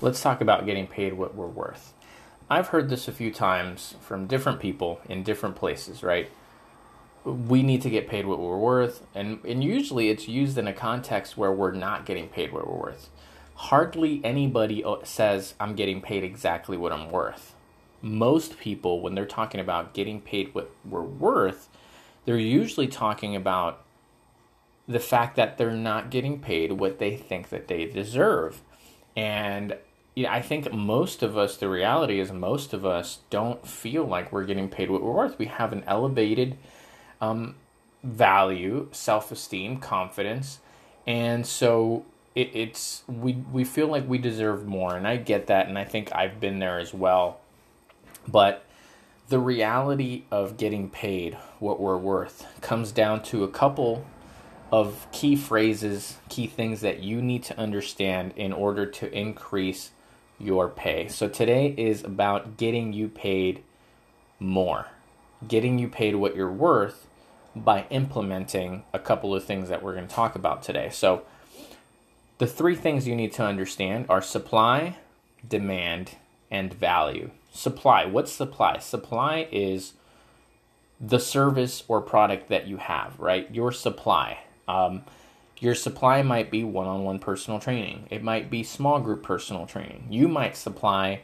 let's talk about getting paid what we're worth. I've heard this a few times from different people in different places, right? We need to get paid what we're worth, and, and usually it's used in a context where we're not getting paid what we're worth. Hardly anybody uh, says, I'm getting paid exactly what I'm worth. Most people, when they're talking about getting paid what we're worth, they're usually talking about the fact that they're not getting paid what they think that they deserve. And yeah, I think most of us, the reality is, most of us don't feel like we're getting paid what we're worth. We have an elevated um, value, self esteem, confidence, and so it, it's we we feel like we deserve more, and I get that, and I think I've been there as well. But the reality of getting paid what we're worth comes down to a couple of key phrases, key things that you need to understand in order to increase your pay. So today is about getting you paid more, getting you paid what you're worth by implementing a couple of things that we're going to talk about today. So the three things you need to understand are supply, demand, and value. Supply, what's supply? Supply is the service or product that you have, right? Your supply. Um, your supply might be one on one personal training, it might be small group personal training. You might supply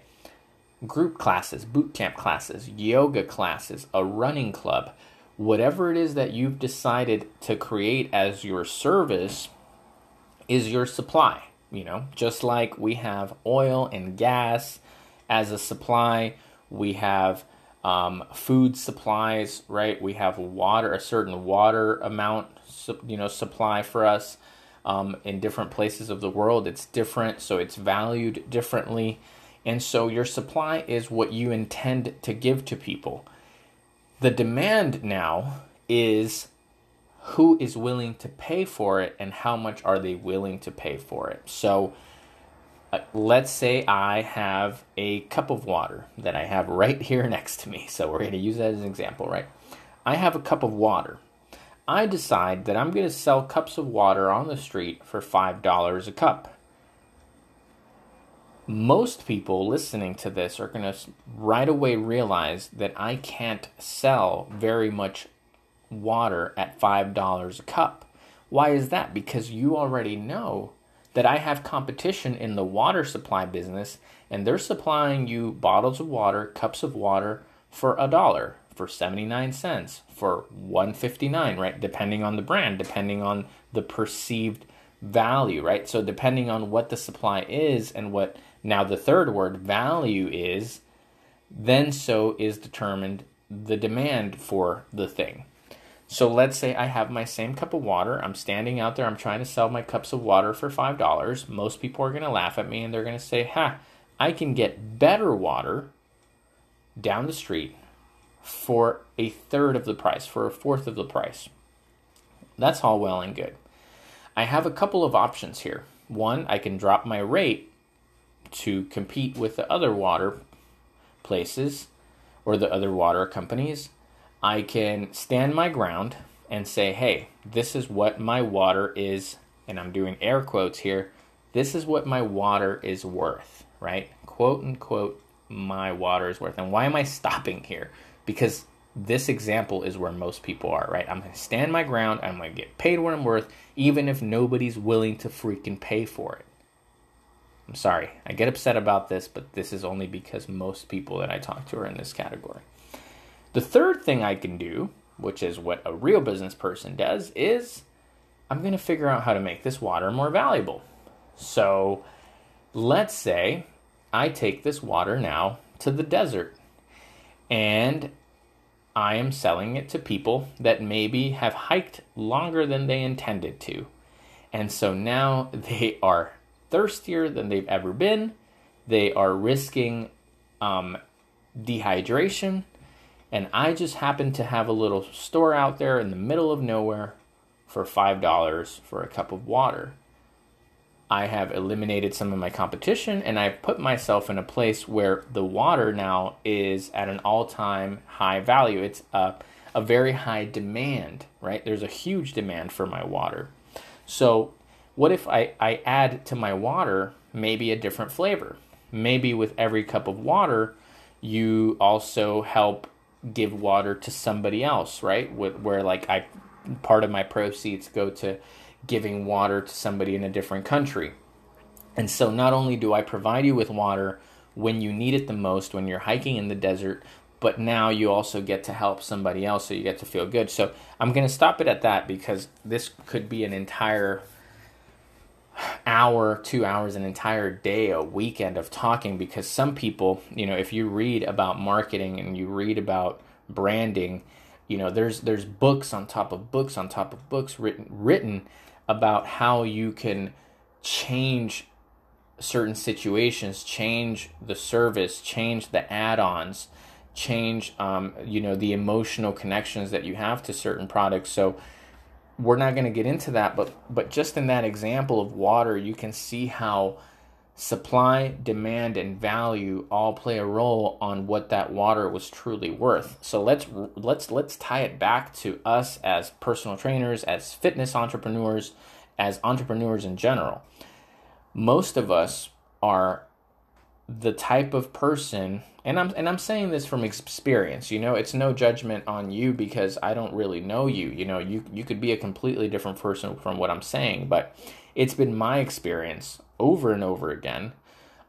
group classes, boot camp classes, yoga classes, a running club, whatever it is that you've decided to create as your service is your supply. You know, just like we have oil and gas as a supply, we have um, food supplies, right? We have water, a certain water amount you know supply for us um, in different places of the world. It's different, so it's valued differently, and so your supply is what you intend to give to people. The demand now is who is willing to pay for it and how much are they willing to pay for it. So Uh, let's say I have a cup of water that I have right here next to me. So we're going to use that as an example, right? I have a cup of water I decide that I'm going to sell cups of water on the street for $5 a cup. Most people listening to this are going to right away realize that I can't sell very much water at $5 a cup. Why is that? Because you already know that I have competition in the water supply business and they're supplying you bottles of water, cups of water for a dollar for 79 cents, for 159, right? Depending on the brand, depending on the perceived value, right? So depending on what the supply is and what now the third word value is, then so is determined the demand for the thing. So let's say I have my same cup of water. I'm standing out there. I'm trying to sell my cups of water for $5. Most people are going to laugh at me and they're going to say, ha, I can get better water down the street for a third of the price, for a fourth of the price. That's all well and good. I have a couple of options here. One, I can drop my rate to compete with the other water places or the other water companies. I can stand my ground and say, hey, this is what my water is, and I'm doing air quotes here. This is what my water is worth, right? Quote unquote, my water is worth. And why am I stopping here? because this example is where most people are, right? I'm to stand my ground. I'm to get paid what I'm worth, even if nobody's willing to freaking pay for it. I'm sorry. I get upset about this, but this is only because most people that I talk to are in this category. The third thing I can do, which is what a real business person does, is I'm going to figure out how to make this water more valuable. So let's say I take this water now to the desert and I am selling it to people that maybe have hiked longer than they intended to. And so now they are thirstier than they've ever been. They are risking um, dehydration. And I just happen to have a little store out there in the middle of nowhere for $5 for a cup of water. I have eliminated some of my competition and I've put myself in a place where the water now is at an all time high value. It's a, a very high demand, right? There's a huge demand for my water. So, what if I, I add to my water maybe a different flavor. Maybe with every cup of water, you also help give water to somebody else, right? With, where like I part of my proceeds go to giving water to somebody in a different country. And so not only do I provide you with water when you need it the most when you're hiking in the desert, but now you also get to help somebody else so you get to feel good. So I'm going to stop it at that because this could be an entire hour, two hours, an entire day, a weekend of talking because some people, you know, if you read about marketing and you read about branding, you know, there's there's books on top of books on top of books written written about how you can change certain situations, change the service, change the add-ons, change um, you know the emotional connections that you have to certain products. So we're not going to get into that, but but just in that example of water, you can see how supply, demand, and value all play a role on what that water was truly worth. So let's let's let's tie it back to us as personal trainers, as fitness entrepreneurs, as entrepreneurs in general. Most of us are the type of person and I'm and I'm saying this from experience. You know, it's no judgment on you because I don't really know you. You know, you you could be a completely different person from what I'm saying, but it's been my experience over and over again.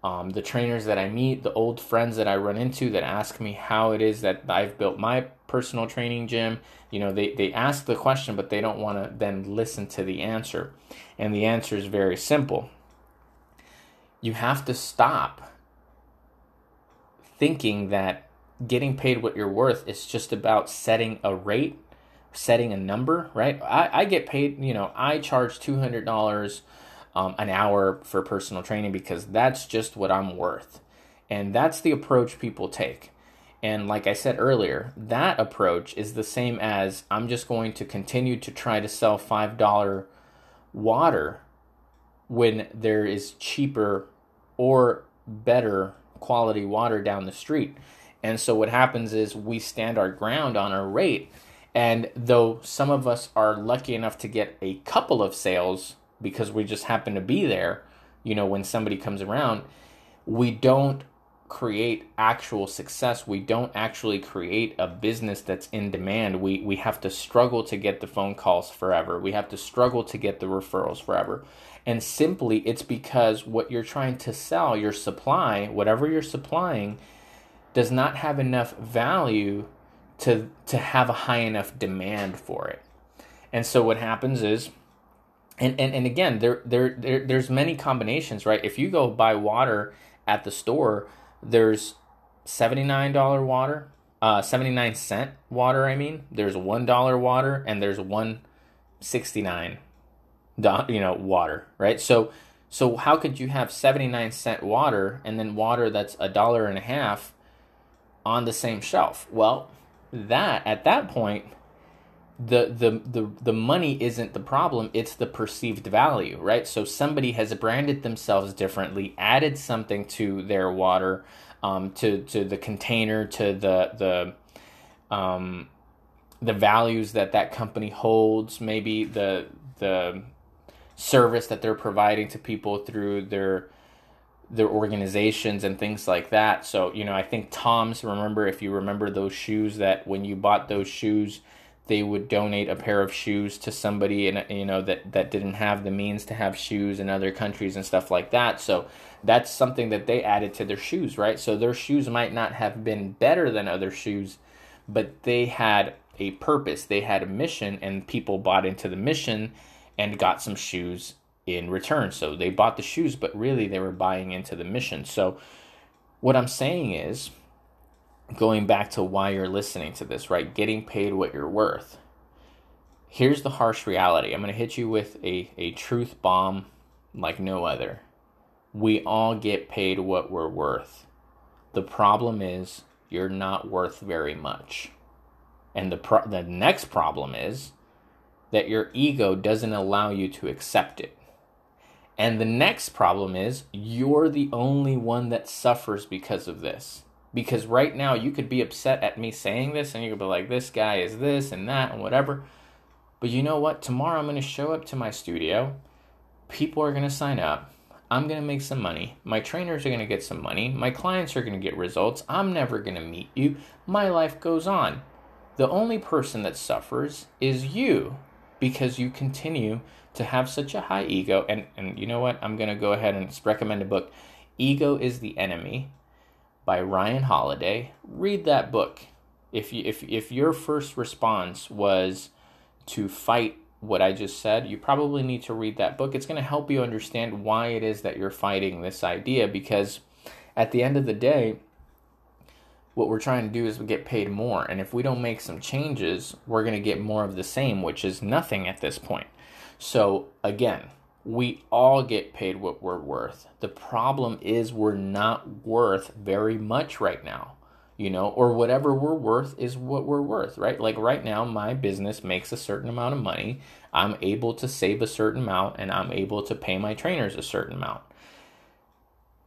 Um, the trainers that I meet, the old friends that I run into that ask me how it is that I've built my personal training gym, you know, they, they ask the question, but they don't want to then listen to the answer. And the answer is very simple. You have to stop thinking that getting paid what you're worth is just about setting a rate, setting a number, right? I, I get paid, you know, I charge $200 um, an hour for personal training because that's just what I'm worth. And that's the approach people take. And like I said earlier, that approach is the same as I'm just going to continue to try to sell $5 water when there is cheaper or better quality water down the street. And so what happens is we stand our ground on our rate. And though some of us are lucky enough to get a couple of sales because we just happen to be there, you know, when somebody comes around, we don't create actual success. We don't actually create a business that's in demand. We we have to struggle to get the phone calls forever. We have to struggle to get the referrals forever. And simply it's because what you're trying to sell, your supply, whatever you're supplying, does not have enough value to to have a high enough demand for it. And so what happens is and, and, and again there, there there there's many combinations, right? If you go buy water at the store, there's $79 water, uh 79 cent water, I mean. There's $1 water and there's 169 you know water right so so how could you have 79 cent water and then water that's a dollar and a half on the same shelf well that at that point the, the the the money isn't the problem it's the perceived value right so somebody has branded themselves differently added something to their water um, to to the container to the the um, the values that that company holds maybe the the service that they're providing to people through their their organizations and things like that. So, you know, I think Tom's remember if you remember those shoes that when you bought those shoes, they would donate a pair of shoes to somebody and you know that that didn't have the means to have shoes in other countries and stuff like that. So, that's something that they added to their shoes, right? So their shoes might not have been better than other shoes, but they had a purpose, they had a mission and people bought into the mission and got some shoes in return. So they bought the shoes, but really they were buying into the mission. So what I'm saying is, going back to why you're listening to this, right? Getting paid what you're worth. Here's the harsh reality. I'm going to hit you with a, a truth bomb like no other. We all get paid what we're worth. The problem is you're not worth very much. And the pro- the next problem is that your ego doesn't allow you to accept it. And the next problem is you're the only one that suffers because of this. Because right now you could be upset at me saying this and you could be like, this guy is this and that and whatever. But you know what? Tomorrow I'm going to show up to my studio. People are going to sign up. I'm going to make some money. My trainers are going to get some money. My clients are going to get results. I'm never going to meet you. My life goes on. The only person that suffers is you because you continue to have such a high ego. And, and you know what? I'm going to go ahead and recommend a book Ego is the Enemy by Ryan Holiday. Read that book. If, you, if, if your first response was to fight what I just said, you probably need to read that book. It's going to help you understand why it is that you're fighting this idea because at the end of the day, what we're trying to do is get paid more. And if we don't make some changes, we're going to get more of the same, which is nothing at this point. So, again, we all get paid what we're worth. The problem is we're not worth very much right now you know, or whatever we're worth is what we're worth, right? Like right now, my business makes a certain amount of money. I'm able to save a certain amount and I'm able to pay my trainers a certain amount.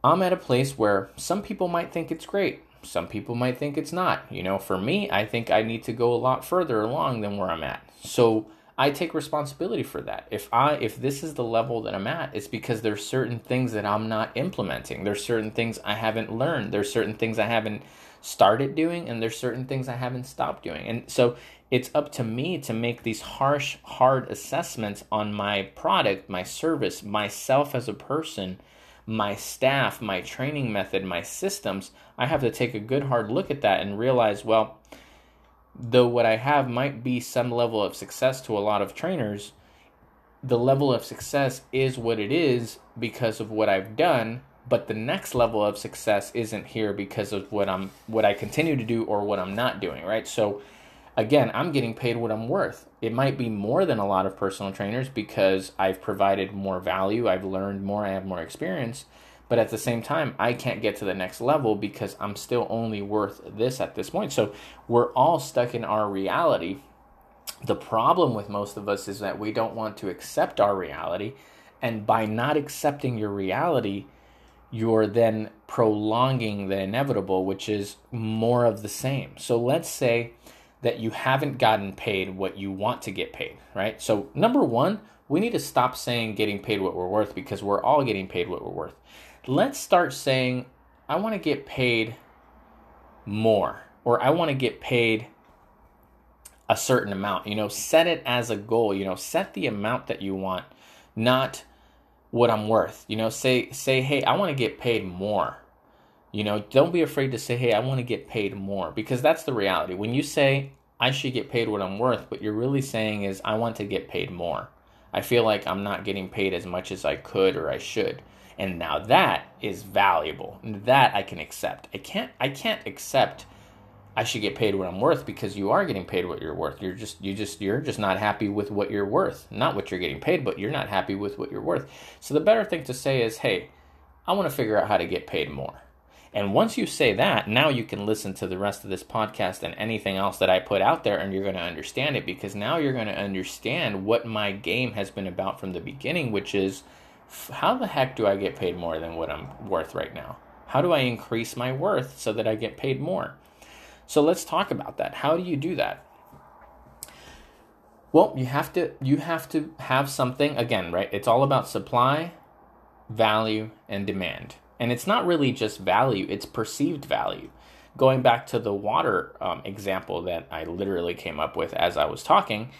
I'm at a place where some people might think it's great. Some people might think it's not. You know, for me, I think I need to go a lot further along than where I'm at. So I take responsibility for that. If I if this is the level that I'm at, it's because there's certain things that I'm not implementing. There's certain things I haven't learned. There's certain things I haven't started doing and there's certain things I haven't stopped doing. And so it's up to me to make these harsh, hard assessments on my product, my service, myself as a person, my staff, my training method, my systems. I have to take a good hard look at that and realize, well, though what I have might be some level of success to a lot of trainers, the level of success is what it is because of what I've done but the next level of success isn't here because of what I'm what I continue to do or what I'm not doing, right? So again, I'm getting paid what I'm worth. It might be more than a lot of personal trainers because I've provided more value, I've learned more, I have more experience, but at the same time, I can't get to the next level because I'm still only worth this at this point. So we're all stuck in our reality. The problem with most of us is that we don't want to accept our reality, and by not accepting your reality, you're then prolonging the inevitable, which is more of the same. So let's say that you haven't gotten paid what you want to get paid, right? So, number one, we need to stop saying getting paid what we're worth because we're all getting paid what we're worth. Let's start saying, I want to get paid more, or I want to get paid a certain amount. You know, set it as a goal, you know, set the amount that you want, not what I'm worth. You know, say say, hey, I want to get paid more. You know, don't be afraid to say, hey, I want to get paid more because that's the reality. When you say I should get paid what I'm worth, what you're really saying is I want to get paid more. I feel like I'm not getting paid as much as I could or I should. And now that is valuable. That I can accept. I can't I can't accept I should get paid what I'm worth because you are getting paid what you're worth. You're just you just you're just not happy with what you're worth. Not what you're getting paid, but you're not happy with what you're worth. So the better thing to say is, "Hey, I want to figure out how to get paid more." And once you say that, now you can listen to the rest of this podcast and anything else that I put out there and you're going to understand it because now you're going to understand what my game has been about from the beginning, which is how the heck do I get paid more than what I'm worth right now? How do I increase my worth so that I get paid more? So let's talk about that. How do you do that? Well, you have to you have to have something again, right? It's all about supply, value, and demand. And it's not really just value, it's perceived value. Going back to the water um, example that I literally came up with as I was talking,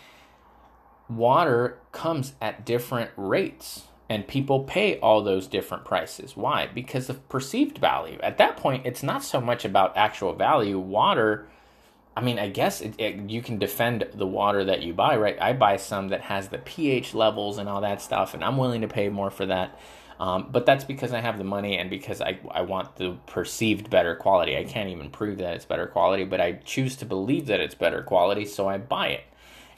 water comes at different rates and people pay all those different prices. Why? Because of perceived value. At that point, it's not so much about actual value. Water, I mean, I guess it, it, you can defend the water that you buy, right? I buy some that has the pH levels and all that stuff, and I'm willing to pay more for that. Um, but that's because I have the money and because I, I want the perceived better quality. I can't even prove that it's better quality, but I choose to believe that it's better quality, so I buy it.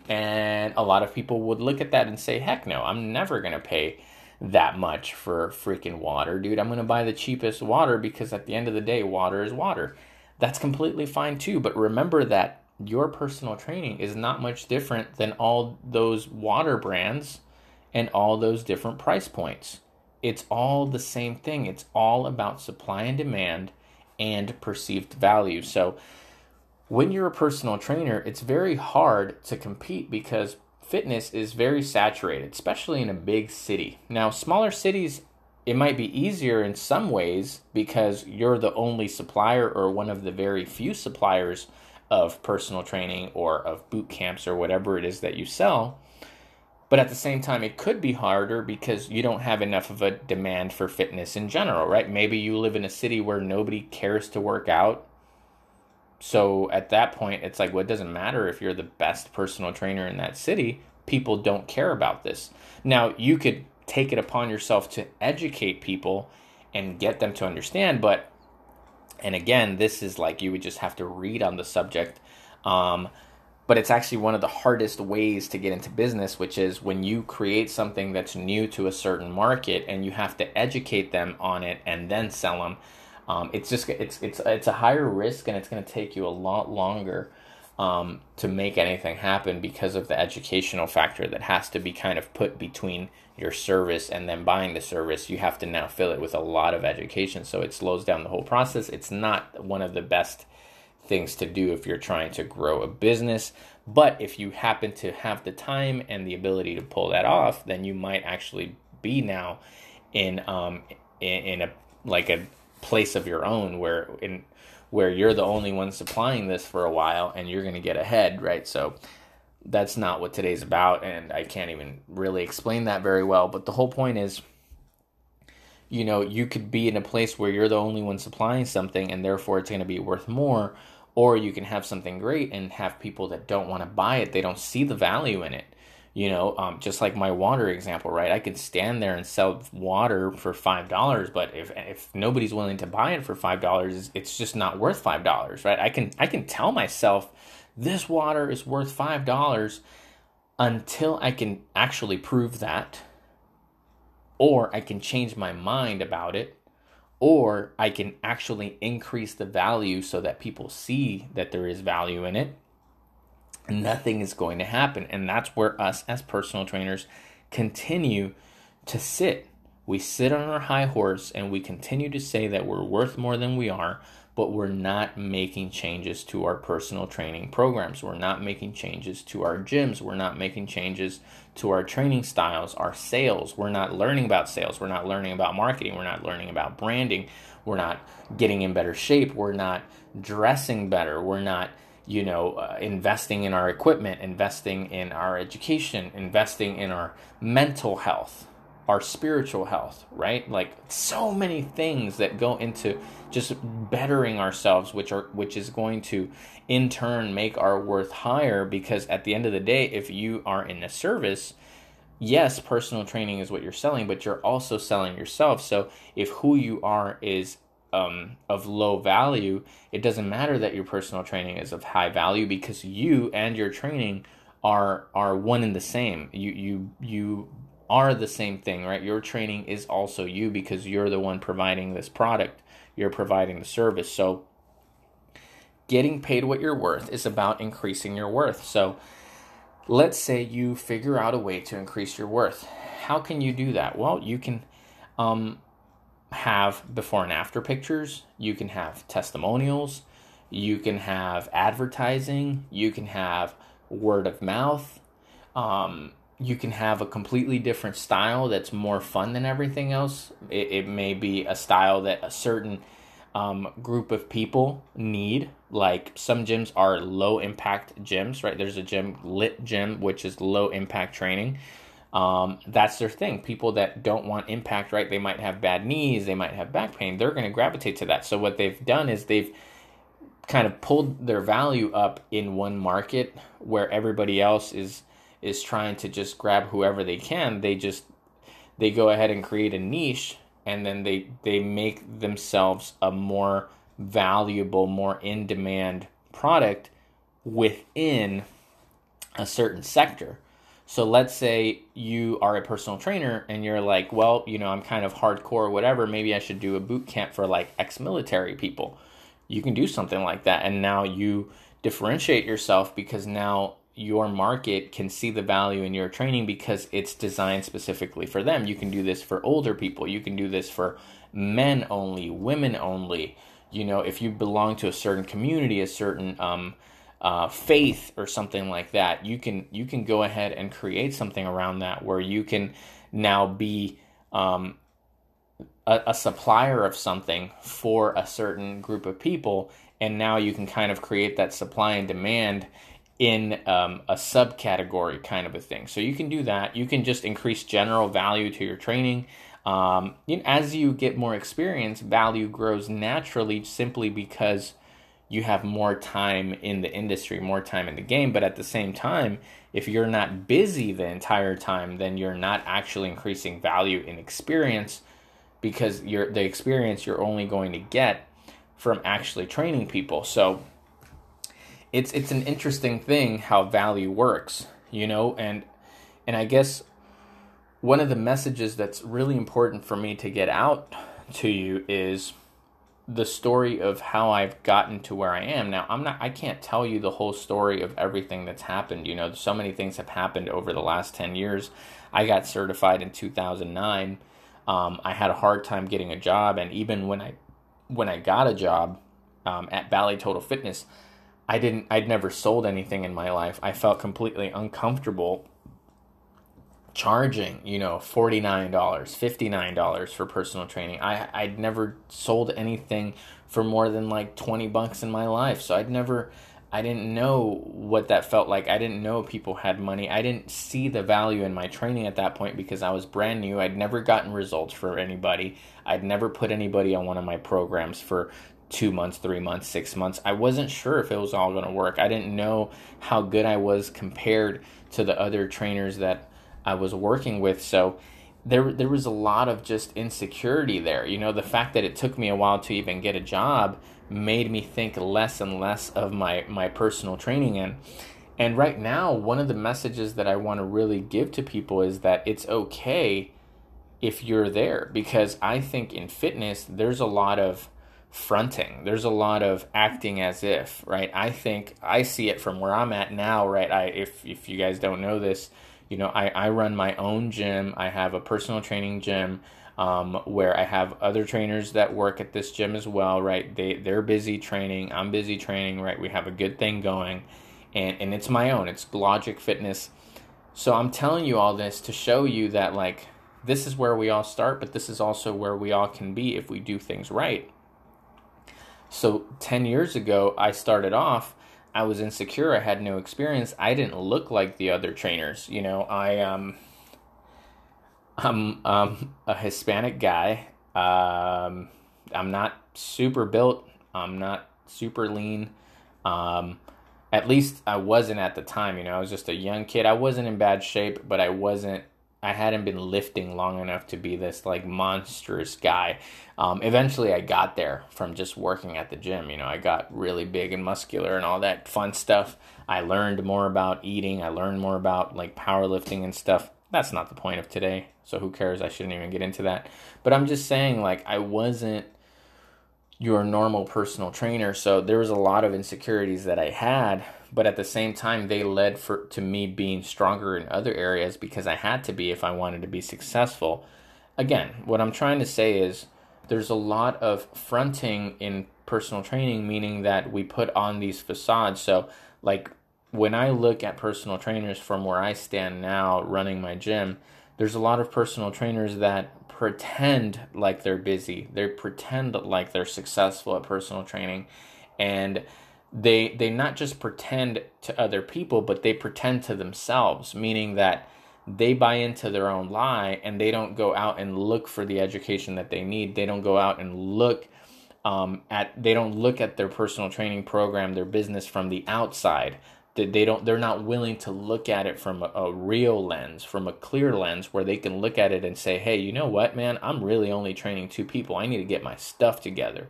And a lot of people would look at that and say, heck no, I'm never going to pay that much for freaking water, dude. I'm going to buy the cheapest water because at the end of the day, water is water. That's completely fine too. But remember that your personal training is not much different than all those water brands and all those different price points. It's all the same thing. It's all about supply and demand and perceived value. So, when you're a personal trainer, it's very hard to compete because fitness is very saturated, especially in a big city. Now, smaller cities, it might be easier in some ways because you're the only supplier or one of the very few suppliers of personal training or of boot camps or whatever it is that you sell. But at the same time, it could be harder because you don't have enough of a demand for fitness in general, right? Maybe you live in a city where nobody cares to work out. So at that point, it's like, well, it doesn't matter if you're the best personal trainer in that city. People don't care about this. Now, you could take it upon yourself to educate people and get them to understand. But, and again, this is like you would just have to read on the subject. Um, but it's actually one of the hardest ways to get into business, which is when you create something that's new to a certain market and you have to educate them on it and then sell them. Um, it's just it's it's it's a higher risk and it's going to take you a lot longer um, to make anything happen because of the educational factor that has to be kind of put between your service and then buying the service. You have to now fill it with a lot of education, so it slows down the whole process. It's not one of the best things to do if you're trying to grow a business. But if you happen to have the time and the ability to pull that off, then you might actually be now in um in, in a like a place of your own where in where you're the only one supplying this for a while and you're going to get ahead, right? So that's not what today's about and I can't even really explain that very well, but the whole point is you know, you could be in a place where you're the only one supplying something and therefore it's going to be worth more or you can have something great and have people that don't want to buy it, they don't see the value in it you know um, just like my water example right? I can stand there and sell water for five dollars but if if nobody's willing to buy it for five dollars it's just not worth five dollars right? I can i can tell myself this water is worth five dollars until i can actually prove that or i can change my mind about it or i can actually increase the value so that people see that there is value in it nothing is going to happen. And that's where us as personal trainers continue to sit. We sit on our high horse and we continue to say that we're worth more than we are, but we're not making changes to our personal training programs. We're not making changes to our gyms. We're not making changes to our training styles, our sales. We're not learning about sales. We're not learning about marketing. We're not learning about branding. We're not getting in better shape. We're not dressing better. We're not you know, uh, investing in our equipment, investing in our education, investing in our mental health, our spiritual health, right? Like so many things that go into just bettering ourselves, which are which is going to in turn make our worth higher because at the end of the day, if you are in a service, yes, personal training is what you're selling, but you're also selling yourself. So if who you are is um, of low value, it doesn't matter that your personal training is of high value because you and your training are are one and the same. You you you are the same thing, right? Your training is also you because you're the one providing this product. You're providing the service. So getting paid what you're worth is about increasing your worth. So let's say you figure out a way to increase your worth. How can you do that? Well, you can um, have before and after pictures, you can have testimonials, you can have advertising, you can have word of mouth. Um, you can have a completely different style that's more fun than everything else. It, it may be a style that a certain um, group of people need. Like some gyms are low impact gyms, right? There's a gym, lit gym, which is low impact training um, that's their thing. People that don't want impact, right? They might have bad knees, they might have back pain. They're going to gravitate to that. So what they've done is they've kind of pulled their value up in one market where everybody else is is trying to just grab whoever they can. They just they go ahead and create a niche and then they they make themselves a more valuable, more in demand product within a certain sector. So let's say you are a personal trainer and you're like, well, you know, I'm kind of hardcore or whatever. Maybe I should do a boot camp for like ex military people. You can do something like that. And now you differentiate yourself because now your market can see the value in your training because it's designed specifically for them. You can do this for older people, you can do this for men only, women only. You know, if you belong to a certain community, a certain, um, uh, faith or something like that, you can you can go ahead and create something around that where you can now be um, a, a supplier of something for a certain group of people, and now you can kind of create that supply and demand in um, a subcategory kind of a thing. So you can do that. You can just increase general value to your training. Um, you know, as you get more experience, value grows naturally simply because you have more time in the industry, more time in the game. But at the same time, if you're not busy the entire time, then you're not actually increasing value in experience because you're the experience you're only going to get from actually training people. So it's it's an interesting thing how value works, you know, and and I guess one of the messages that's really important for me to get out to you is the story of how I've gotten to where I am. Now, I'm not I can't tell you the whole story of everything that's happened. You know, so many things have happened over the last 10 years. I got certified in 2009. Um, I had a hard time getting a job and even when I when I got a job um, at Bally Total Fitness, I didn't I'd never sold anything in my life. I felt completely uncomfortable charging, you know, $49, $59 for personal training. I I'd never sold anything for more than like 20 bucks in my life. So I'd never I didn't know what that felt like. I didn't know people had money. I didn't see the value in my training at that point because I was brand new. I'd never gotten results for anybody. I'd never put anybody on one of my programs for two months, three months, six months. I wasn't sure if it was all going to work. I didn't know how good I was compared to the other trainers that I was working with. So there there was a lot of just insecurity there. You know, the fact that it took me a while to even get a job made me think less and less of my my personal training and and right now one of the messages that I want to really give to people is that it's okay if you're there because I think in fitness there's a lot of fronting. There's a lot of acting as if, right? I think I see it from where I'm at now, right? I if if you guys don't know this, you know, I, I run my own gym. I have a personal training gym um, where I have other trainers that work at this gym as well, right? They they're busy training. I'm busy training, right? We have a good thing going, and and it's my own. It's Logic Fitness. So I'm telling you all this to show you that like this is where we all start, but this is also where we all can be if we do things right. So 10 years ago, I started off I was insecure. I had no experience. I didn't look like the other trainers. You know, I um, I'm um, a Hispanic guy. Um, I'm not super built. I'm not super lean. Um, at least I wasn't at the time. You know, I was just a young kid. I wasn't in bad shape, but I wasn't I hadn't been lifting long enough to be this like monstrous guy. Um, eventually, I got there from just working at the gym. You know, I got really big and muscular and all that fun stuff. I learned more about eating. I learned more about like powerlifting and stuff. That's not the point of today. So who cares? I shouldn't even get into that. But I'm just saying, like, I wasn't your normal personal trainer. So there was a lot of insecurities that I had but at the same time they led for to me being stronger in other areas because I had to be if I wanted to be successful. Again, what I'm trying to say is there's a lot of fronting in personal training meaning that we put on these facades. So like when I look at personal trainers from where I stand now running my gym, there's a lot of personal trainers that pretend like they're busy. They pretend like they're successful at personal training and they they not just pretend to other people but they pretend to themselves meaning that they buy into their own lie and they don't go out and look for the education that they need. They don't go out and look um, at they don't look at their personal training program their business from the outside. That they don't they're not willing to look at it from a, a real lens from a clear lens where they can look at it and say hey you know what man? I'm really only training two people. I need to get my stuff together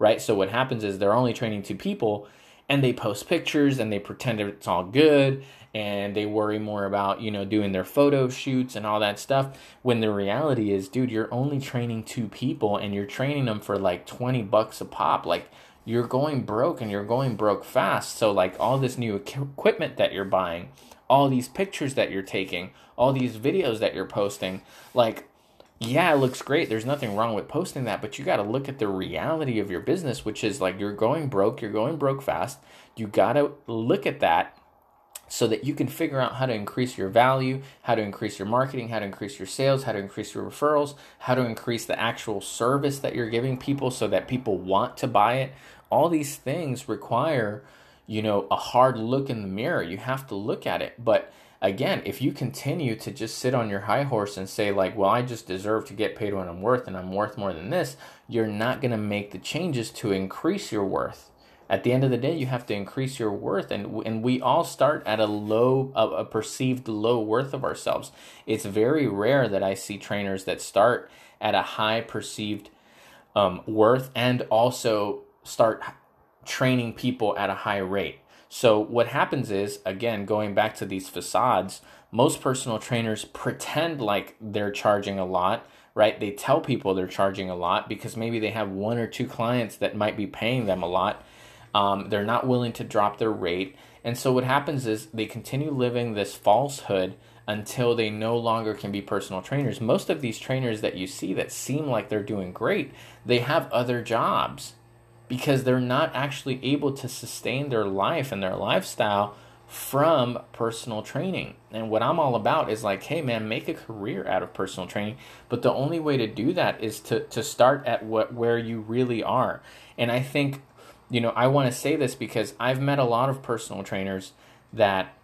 right? So what happens is they're only training two people and they post pictures and they pretend it's all good and they worry more about you know doing their photo shoots and all that stuff when the reality is dude you're only training two people and you're training them for like 20 bucks a pop. Like you're going broke and you're going broke fast. So like all this new equipment that you're buying all these pictures that you're taking all these videos that you're posting like yeah, it looks great. There's nothing wrong with posting that, but you got to look at the reality of your business, which is like you're going broke, you're going broke fast. You got to look at that, so that you can figure out how to increase your value, how to increase your marketing, how to increase your sales, how to increase your referrals, how to increase the actual service that you're giving people so that people want to buy it. All these things require, you know, a hard look in the mirror. You have to look at it. But again, if you continue to just sit on your high horse and say, like, well, I just deserve to get paid what I'm worth and I'm worth more than this, you're not going to make the changes to increase your worth. At the end of the day you have to increase your worth and and we all start at a low a, a, perceived low worth of ourselves. It's very rare that i see trainers that start at a high perceived um, worth and also start training people at a high rate so what happens is again going back to these facades most personal trainers pretend like they're charging a lot right they tell people they're charging a lot because maybe they have one or two clients that might be paying them a lot um, they're not willing to drop their rate. And so what happens is they continue living this falsehood until they no longer can be personal trainers. Most of these trainers that you see that seem like they're doing great, they have other jobs because they're not actually able to sustain their life and their lifestyle from personal training. And what I'm all about is like, hey man, make a career out of personal training. But the only way to do that is to to start at what where you really are. And I think you know, I want to say this because I've met a lot of personal trainers that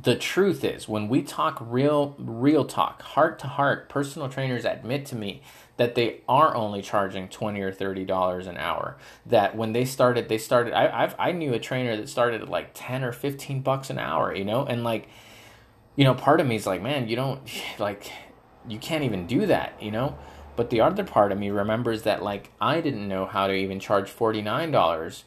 the truth is when we talk real real talk, heart to heart, personal trainers admit to me that they are only charging 20 or 30 dollars an hour. That when they started they started I I've, i knew a trainer that started at like 10 or 15 bucks an hour you know? And like you know part of me is like man you don't like you can't even do that you know? But the other part of me remembers that like I didn't know how to even charge forty nine dollars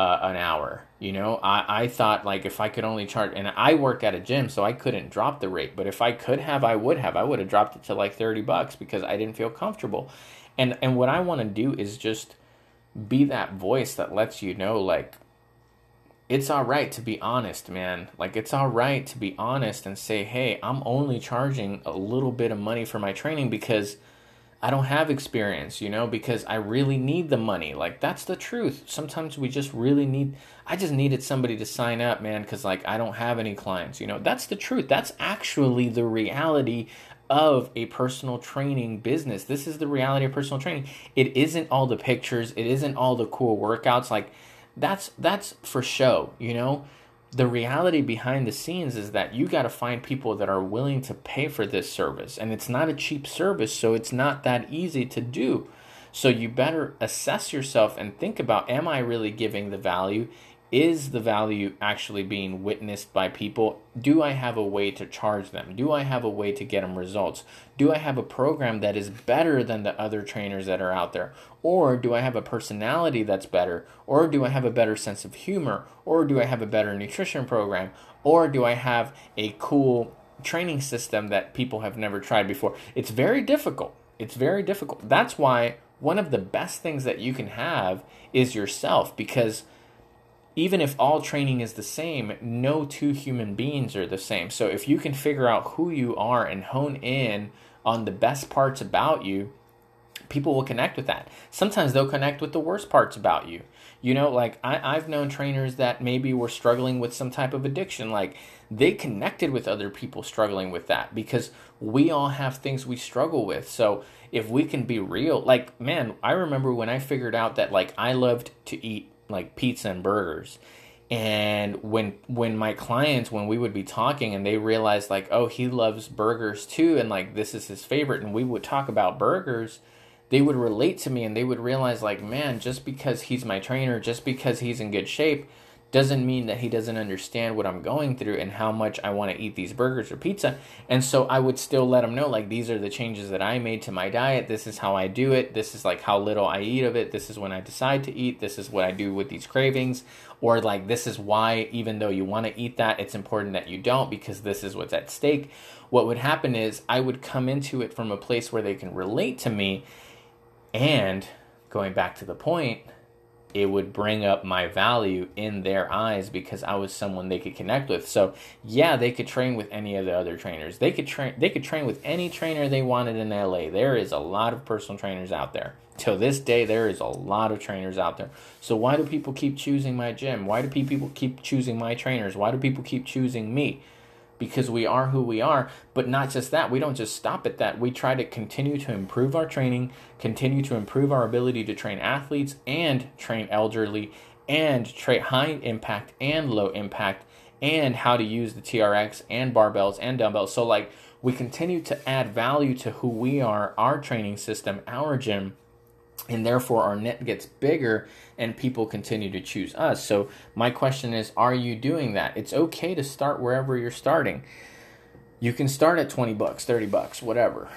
uh, an hour. You know, I I thought like if I could only charge, and I work at a gym, so I couldn't drop the rate. But if I could have, I would have. I would have dropped it to like thirty bucks because I didn't feel comfortable. And and what I want to do is just be that voice that lets you know like it's all right to be honest, man. Like, it's all right to be honest and say, hey, I'm only charging a little bit of money for my training because I don't have experience, you know, because I really need the money. Like that's the truth. Sometimes we just really need I just needed somebody to sign up, man, cuz like I don't have any clients, you know. That's the truth. That's actually the reality of a personal training business. This is the reality of personal training. It isn't all the pictures, it isn't all the cool workouts like that's that's for show, you know the reality behind the scenes is that you got to find people that are willing to pay for this service and it's not a cheap service so it's not that easy to do. So you better assess yourself and think about am i really giving the value is the value actually being witnessed by people? Do I have a way to charge them? Do I have a way to get them results? Do I have a program that is better than the other trainers that are out there? Or do I have a personality that's better? Or do I have a better sense of humor? Or do I have a better nutrition program? Or do I have a cool training system that people have never tried before? It's very difficult. It's very difficult. That's why one of the best things that you can have is yourself because even if all training is the same, no two human beings are the same. So if you can figure out who you are and hone in on the best parts about you, people will connect with that. Sometimes they'll connect with the worst parts about you. You know, like I, I've known trainers that maybe were struggling with some type of addiction. Like they connected with other people struggling with that because we all have things we struggle with. So if we can be real, like, man, I remember when I figured out that like I loved to eat like pizza and burgers. And when when my clients when we would be talking and they realized like oh he loves burgers too and like this is his favorite and we would talk about burgers they would relate to me and they would realize like man just because he's my trainer just because he's in good shape doesn't mean that he doesn't understand what I'm going through and how much I want to eat these burgers or pizza. And so I would still let him know like these are the changes that I made to my diet. This is how I do it. This is like how little I eat of it. This is when I decide to eat. This is what I do with these cravings. Or like this is why even though you want to eat that, it's important that you don't because this is what's at stake. What would happen is I would come into it from a place where they can relate to me and going back to the point it would bring up my value in their eyes because I was someone they could connect with. So yeah, they could train with any of the other trainers. They could train they could train with any trainer they wanted in LA. There is a lot of personal trainers out there. Till this day there is a lot of trainers out there. So why do people keep choosing my gym? Why do people keep choosing my trainers? Why do people keep choosing me? Because we are who we are. But not just that, we don't just stop at that. We try to continue to improve our training, continue to improve our ability to train athletes and train elderly and train high impact and low impact and how to use the TRX and barbells and dumbbells. So, like, we continue to add value to who we are, our training system, our gym and therefore our net gets bigger and people continue to choose us. So my question is are you doing that? It's okay to start wherever you're starting. You can start at 20 bucks, 30 bucks, whatever.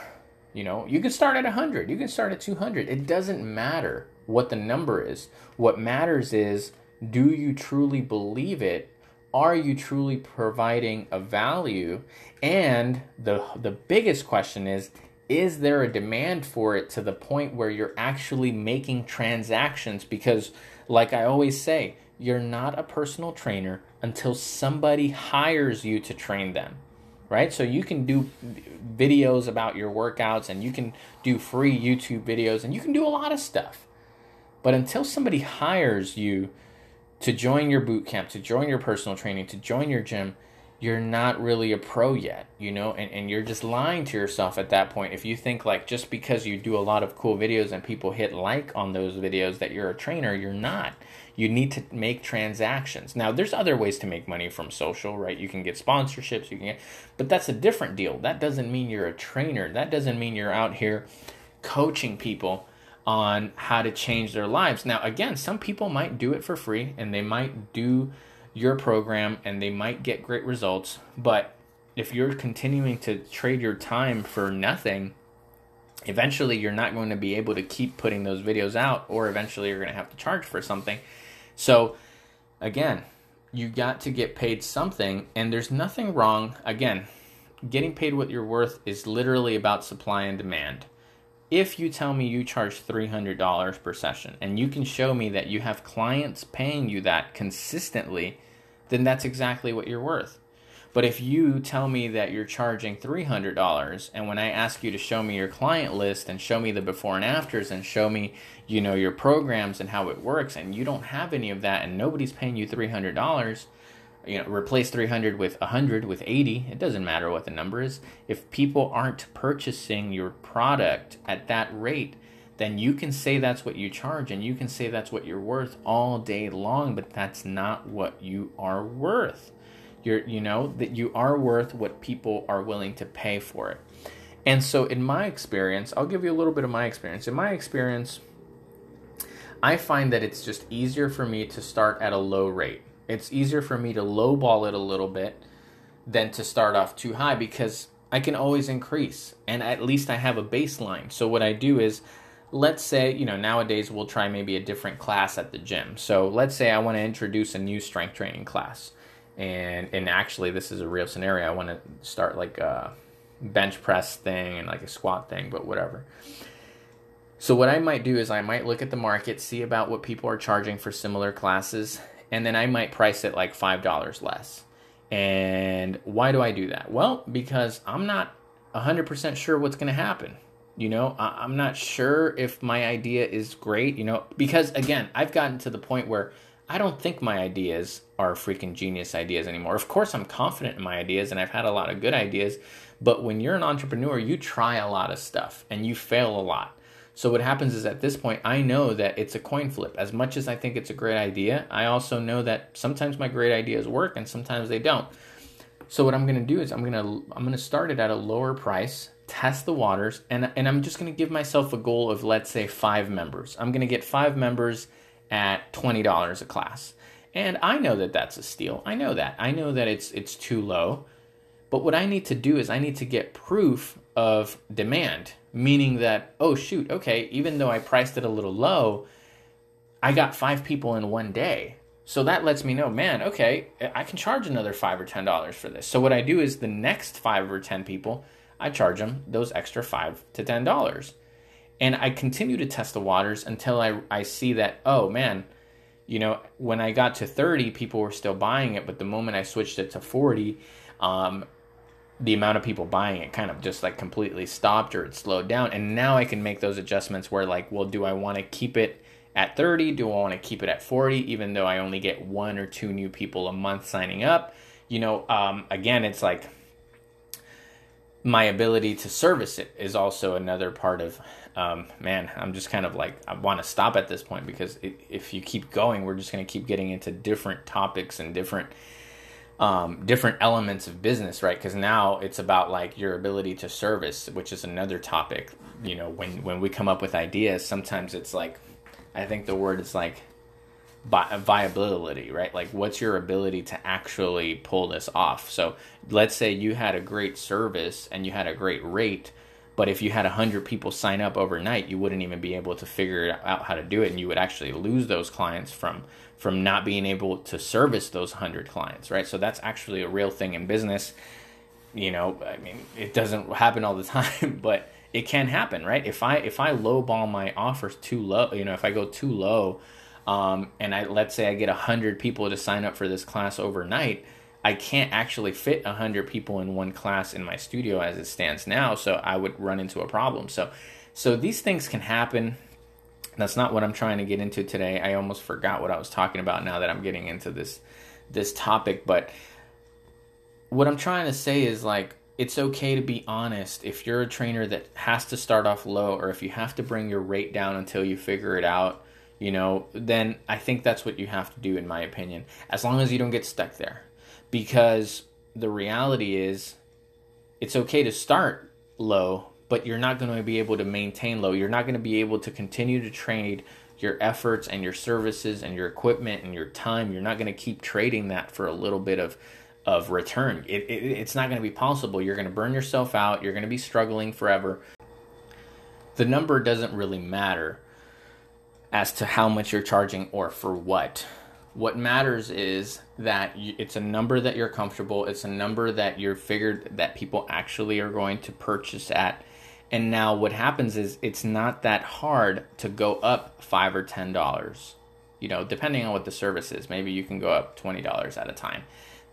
You know, you can start at 100, you can start at 200. It doesn't matter what the number is. What matters is do you truly believe it? Are you truly providing a value? And the the biggest question is is there a demand for it to the point where you're actually making transactions? Because, like I always say, you're not a personal trainer until somebody hires you to train them, right? So you can do videos about your workouts and you can do free YouTube videos and you can do a lot of stuff. But until somebody hires you to join your boot camp, to join your personal training, to join your gym, you're not really a pro yet, you know, and, and you're just lying to yourself at that point. If you think like just because you do a lot of cool videos and people hit like on those videos that you're a trainer, you're not. You need to make transactions. Now, there's other ways to make money from social, right? You can get sponsorships, you can get, but that's a different deal. That doesn't mean you're a trainer. That doesn't mean you're out here coaching people on how to change their lives. Now, again, some people might do it for free and they might do your program and they might get great results. But if you're continuing to trade your time for nothing, eventually you're not going to be able to keep putting those videos out, or eventually you're going to have to charge for something. So, again, you got to get paid something, and there's nothing wrong. Again, getting paid what you're worth is literally about supply and demand. If you tell me you charge $300 per session and you can show me that you have clients paying you that consistently, then that's exactly what you're worth. But if you tell me that you're charging $300 and when I ask you to show me your client list and show me the before and afters and show me, you know, your programs and how it works and you don't have any of that and nobody's paying you $300, you know, replace 300 with 100 with 80, it doesn't matter what the number is. If people aren't purchasing your product at that rate, then you can say that's what you charge and you can say that's what you're worth all day long, but that's not what you are worth. You're, you know, that you are worth what people are willing to pay for it. And so, in my experience, I'll give you a little bit of my experience. In my experience, I find that it's just easier for me to start at a low rate. It's easier for me to lowball it a little bit than to start off too high because I can always increase and at least I have a baseline. So, what I do is let's say, you know, nowadays we'll try maybe a different class at the gym. So let's say I want to introduce a new strength training class. And and actually this is a real scenario. I want to start like a bench press thing and like a squat thing, but whatever. So what I might do is I might look at the market, see about what people are charging for similar classes, and then I might price it like $5 less. And why do I do that? Well, because I'm not 100% sure what's going to happen. You know, I- am not sure if my idea is great, you know, because again, I've gotten to the point where I don't think my ideas are freaking genius ideas anymore. Of course, I'm confident in my ideas and I've had a lot of good ideas, but when you're an entrepreneur, you try a lot of stuff and you fail a lot. So what happens is at this point, I know that it's a coin flip. As much as I think it's a great idea, I also know that sometimes my great ideas work and sometimes they don't. So what I'm going to do is I'm going to I'm going to start it at a lower price test the waters, and, and I'm just going to give myself a goal of, let's say, five members. I'm going to get five members at $20 a class. And I know that that's a steal. I know that. I know that it's it's too low. But what I need to do is I need to get proof of demand, meaning that oh shoot, okay, even though I priced it a little low, I got 5 people in one day. So that lets me know, man, okay, I can charge another 5 or 10 dollars for this. So what I do is the next 5 or 10 people I charge them those extra five to ten dollars. And I continue to test the waters until I, I see that, oh man, you know, when I got to 30, people were still buying it, but the moment I switched it to 40, um, the amount of people buying it kind of just like completely stopped or it slowed down. And now I can make those adjustments where, like, well, do I want to keep it at 30? Do I want to keep it at 40, even though I only get one or two new people a month signing up? You know, um, again, it's like my ability to service it is also another part of um, man i'm just kind of like i want to stop at this point because it, if you keep going we're just going to keep getting into different topics and different um, different elements of business right? Because now it's about like your ability to service which is another topic you know when when we come up with ideas sometimes it's like i think the word is like viability, right? Like, what's your ability to actually pull this off? So, let's say you had a great service and you had a great rate, but if you had 100 people sign up overnight, you wouldn't even be able to figure out how to do it, and you would actually lose those clients from from not being able to service those 100 clients, right? So, that's actually a real thing in business. You know, I mean, it doesn't happen all the time, but it can happen, right? If I if I lowball my offers too low, you know, if I go too low, um, and I let's say I get hundred people to sign up for this class overnight, I can't actually fit hundred people in one class in my studio as it stands now. So I would run into a problem. So, so these things can happen. That's not what I'm trying to get into today. I almost forgot what I was talking about now that I'm getting into this this topic. But what I'm trying to say is like it's okay to be honest if you're a trainer that has to start off low or if you have to bring your rate down until you figure it out you know, then I think that's what you have to do, in my opinion, as long as you don't get stuck there. Because the reality is, it's okay to start low, but you're not going to be able to maintain low. You're not going to be able to continue to trade your efforts and your services and your equipment and your time. You're not going to keep trading that for a little bit of of return. It, it, it's not going to be possible. You're going to burn yourself out. You're going to be struggling forever. The number doesn't really matter as to how much you're charging or for what. What matters is that it's a number that you're comfortable, it's a number that you're figured that people actually are going to purchase at. And now what happens is it's not that hard to go up 5 or 10 dollars. You know, depending on what the service is, maybe you can go up $20 at a time.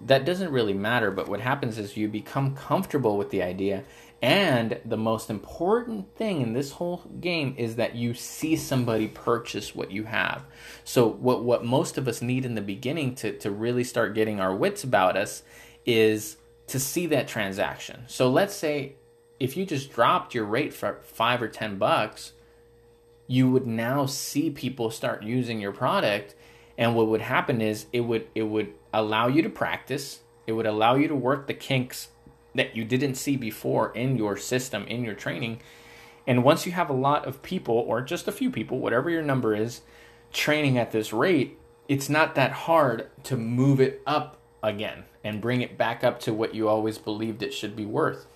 That doesn't really matter, but what happens is you become comfortable with the idea and the most important thing in this whole game is that you see somebody purchase what you have. So what what most of us need in the beginning to, to really start getting our wits about us is to see that transaction. So let's say if you just dropped your rate for five or ten bucks, you would now see people start using your product. And what would happen is it would it would allow you to practice, it would allow you to work the kinks that you didn't see before in your system, in your training. And once you have a lot of people, or just a few people, whatever your number is, training at this rate, it's not that hard to move it up again and bring it back up to what you always believed it should be worth.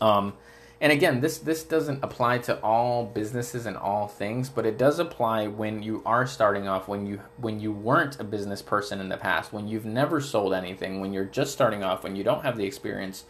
Um, and again, this this doesn't apply to all businesses and all things, but it does apply when you are starting off, when you when you weren't a business person in the past, when you've never sold anything, when you're just starting off, when you don't have the experience.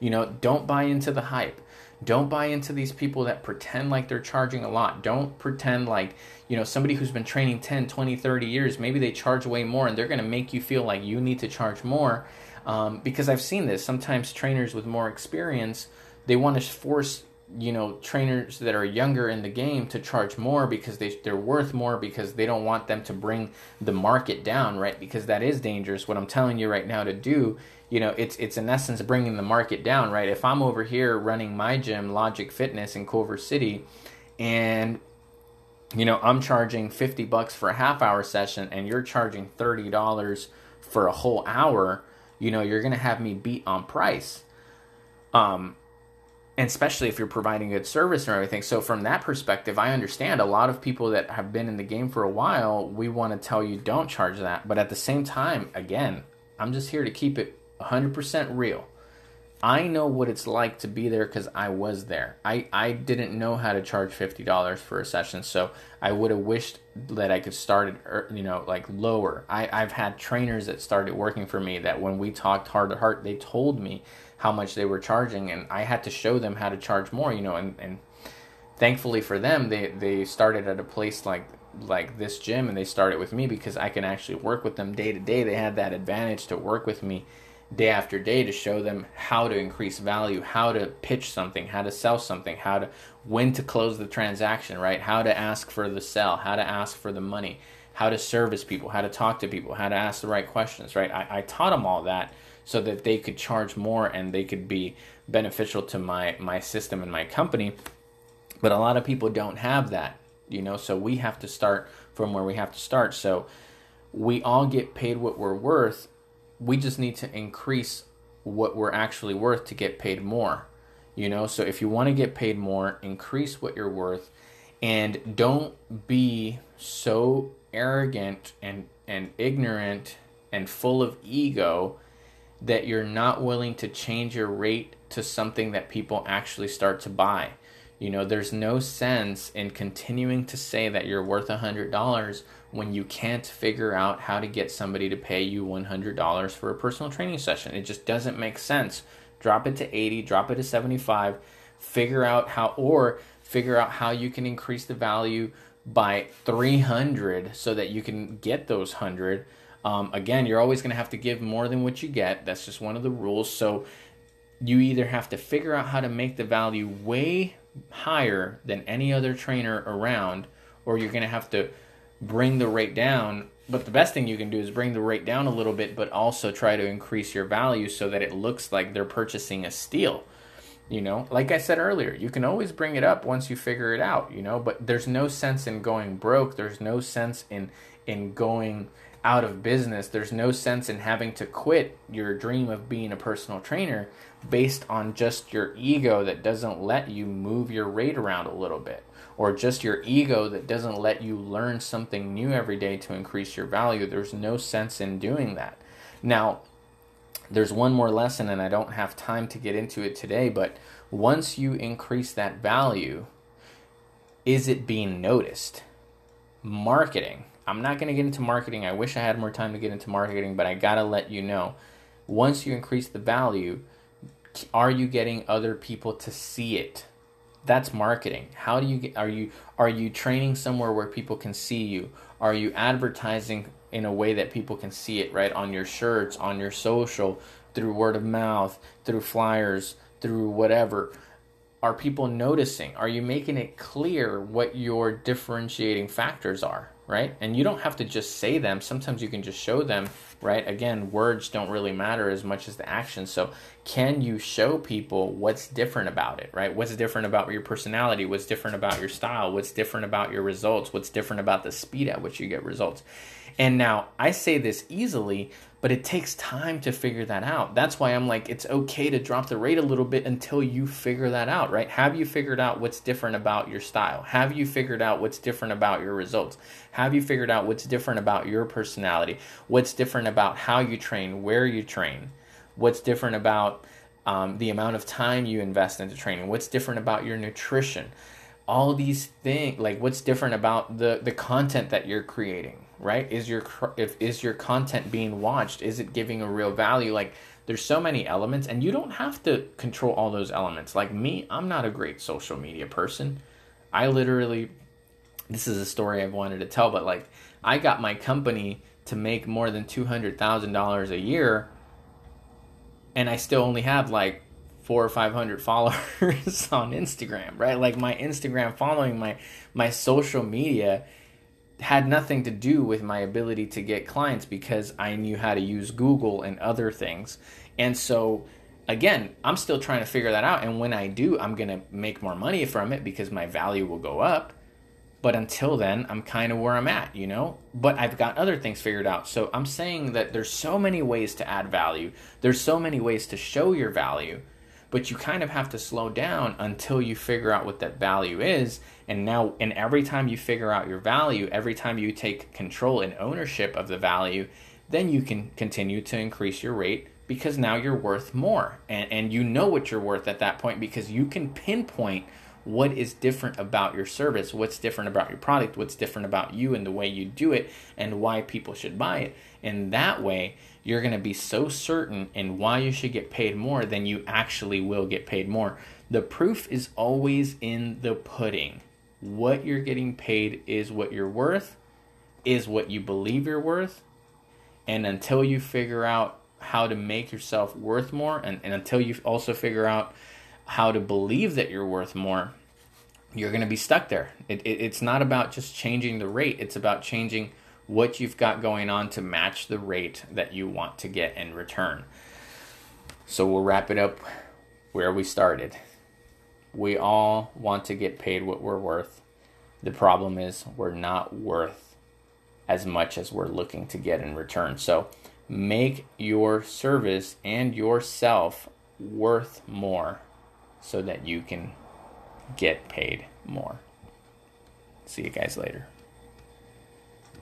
You know, don't buy into the hype. Don't buy into these people that pretend like they're charging a lot. Don't pretend like, you know, somebody who's been training 10, 20, 30 years, maybe they charge way more and they're going to make you feel like you need to charge more. Um, because I've seen this. Sometimes trainers with more experience they want to force you know trainers that are younger in the game to charge more because they they're worth more because they don't want them to bring the market down right? Because that is dangerous. What i'm telling you right now to do you know it's it's in essence bringing the market down right? If i'm over here running my gym logic fitness in culver city and you know i'm charging 50 bucks for a half hour session and you're charging $30 for a whole hour you know you're to have me beat on price. Um and especially if you're providing good service and everything. So from that perspective, I understand a lot of people that have been in the game for a while, we want to tell you don't charge that. But at the same time, again, I'm just here to keep it 100% real. I know what it's like to be there because I was there. I, I didn't know how to charge $50 for a session, so I would have wished that I could start it, er, you know, like lower. I, I've had trainers that started working for me that when we talked heart to heart, they told me how much they were charging and I had to show them how to charge more, you know, and, and thankfully for them they, they started at a place like like this gym and they started with me because I can actually work with them day to day. They had that advantage to work with me day after day to show them how to increase value, how to pitch something, how to sell something, how to when to close the transaction, right? How to ask for the sell, how to ask for the money, how to service people, how to talk to people, how to ask the right questions, right? I, I taught them all that so that they could charge more and they could be beneficial to my my system and my company. But a lot of people don't have that, you know, so we have to start from where we have to start. So we all get paid what we're worth we just need to increase what we're actually worth to get paid more. You know, so if you want to get paid more, increase what you're worth and don't be so arrogant and and ignorant and full of ego that you're not willing to change your rate to something that people actually start to buy. You know, there's no sense in continuing to say that you're worth a $100 when you can't figure out how to get somebody to pay you $100 for a personal training session. It just doesn't make sense. Drop it to 80, drop it to 75, figure out how or figure out how you can increase the value by 300 so that you can get those 100. Um, again, you're always going to have to give more than what you get. That's just one of the rules. So you either have to figure out how to make the value way higher than any other trainer around, or you're going to have to bring the rate down. But the best thing you can do is bring the rate down a little bit, but also try to increase your value so that it looks like they're purchasing a steal. You know, like I said earlier, you can always bring it up once you figure it out, you know, but there's no sense in going broke. There's no sense in in going out of business. There's no sense in having to quit your dream of being a personal trainer based on just your ego that doesn't let you move your rate around a little bit or just your ego that doesn't let you learn something new every day to increase your value. There's no sense in doing that. Now, there's one more lesson, and I don't have time to get into it today, but once you increase that value, is it being noticed? Marketing. I'm not going to get into marketing. I wish I had more time to get into marketing, but I got to let you know. Once you increase the value, are you getting other people to see it? That's marketing. How do you get, are you are you training somewhere where people can see you? Are you advertising in a way that people can see it, right? On your shirts, on your social, through word of mouth, through flyers, through whatever. Are people noticing? Are you making it clear what your differentiating factors are? Right? And you don't have to just say them. Sometimes you can just show them, right? Again, words don't really matter as much as the action. So, can you show people what's different about it, right? What's different about your personality? What's different about your style? What's different about your results? What's different about the speed at which you get results? And now I say this easily, but it takes time to figure that out. That's why I'm like, it's okay to drop the rate a little bit until you figure that out, right? Have you figured out what's different about your style? Have you figured out what's different about your results? Have you figured out what's different about your personality? What's different about how you train, where you train? What's different about um, the amount of time you invest into training? What's different about your nutrition? All these things, like what's different about the the content that you're creating? right is your if is your content being watched is it giving a real value like there's so many elements and you don't have to control all those elements like me i'm not a great social media person i literally this is a story i've wanted to tell but like i got my company to make more than $200000 a year and i still only have like four or five hundred followers on instagram right like my instagram following my my social media had nothing to do with my ability to get clients because I knew how to use Google and other things. And so again, I'm still trying to figure that out and when I do, I'm going to make more money from it because my value will go up. But until then, I'm kind of where I'm at, you know? But I've got other things figured out. So I'm saying that there's so many ways to add value. There's so many ways to show your value but you kind of have to slow down until you figure out what that value is and now and every time you figure out your value every time you take control and ownership of the value then you can continue to increase your rate because now you're worth more and, and you know what you're worth at that point because you can pinpoint what is different about your service what's different about your product what's different about you and the way you do it and why people should buy it and that way you're going to be so certain in why you should get paid more than you actually will get paid more. The proof is always in the pudding. what you're getting paid is what you're worth, is what you believe you're worth. And until you figure out how to make yourself worth more, and, and until you also figure out how to believe that you're worth more, you're going to be stuck there. It, it, it's not about just changing the rate, it's about changing what you've got going on to match the rate that you want to get in return. So we'll wrap it up where we started. We all want to get paid what we're worth. The problem is we're not worth as much as we're looking to get in return. So make your service and yourself worth more so that you can get paid more. See you guys later.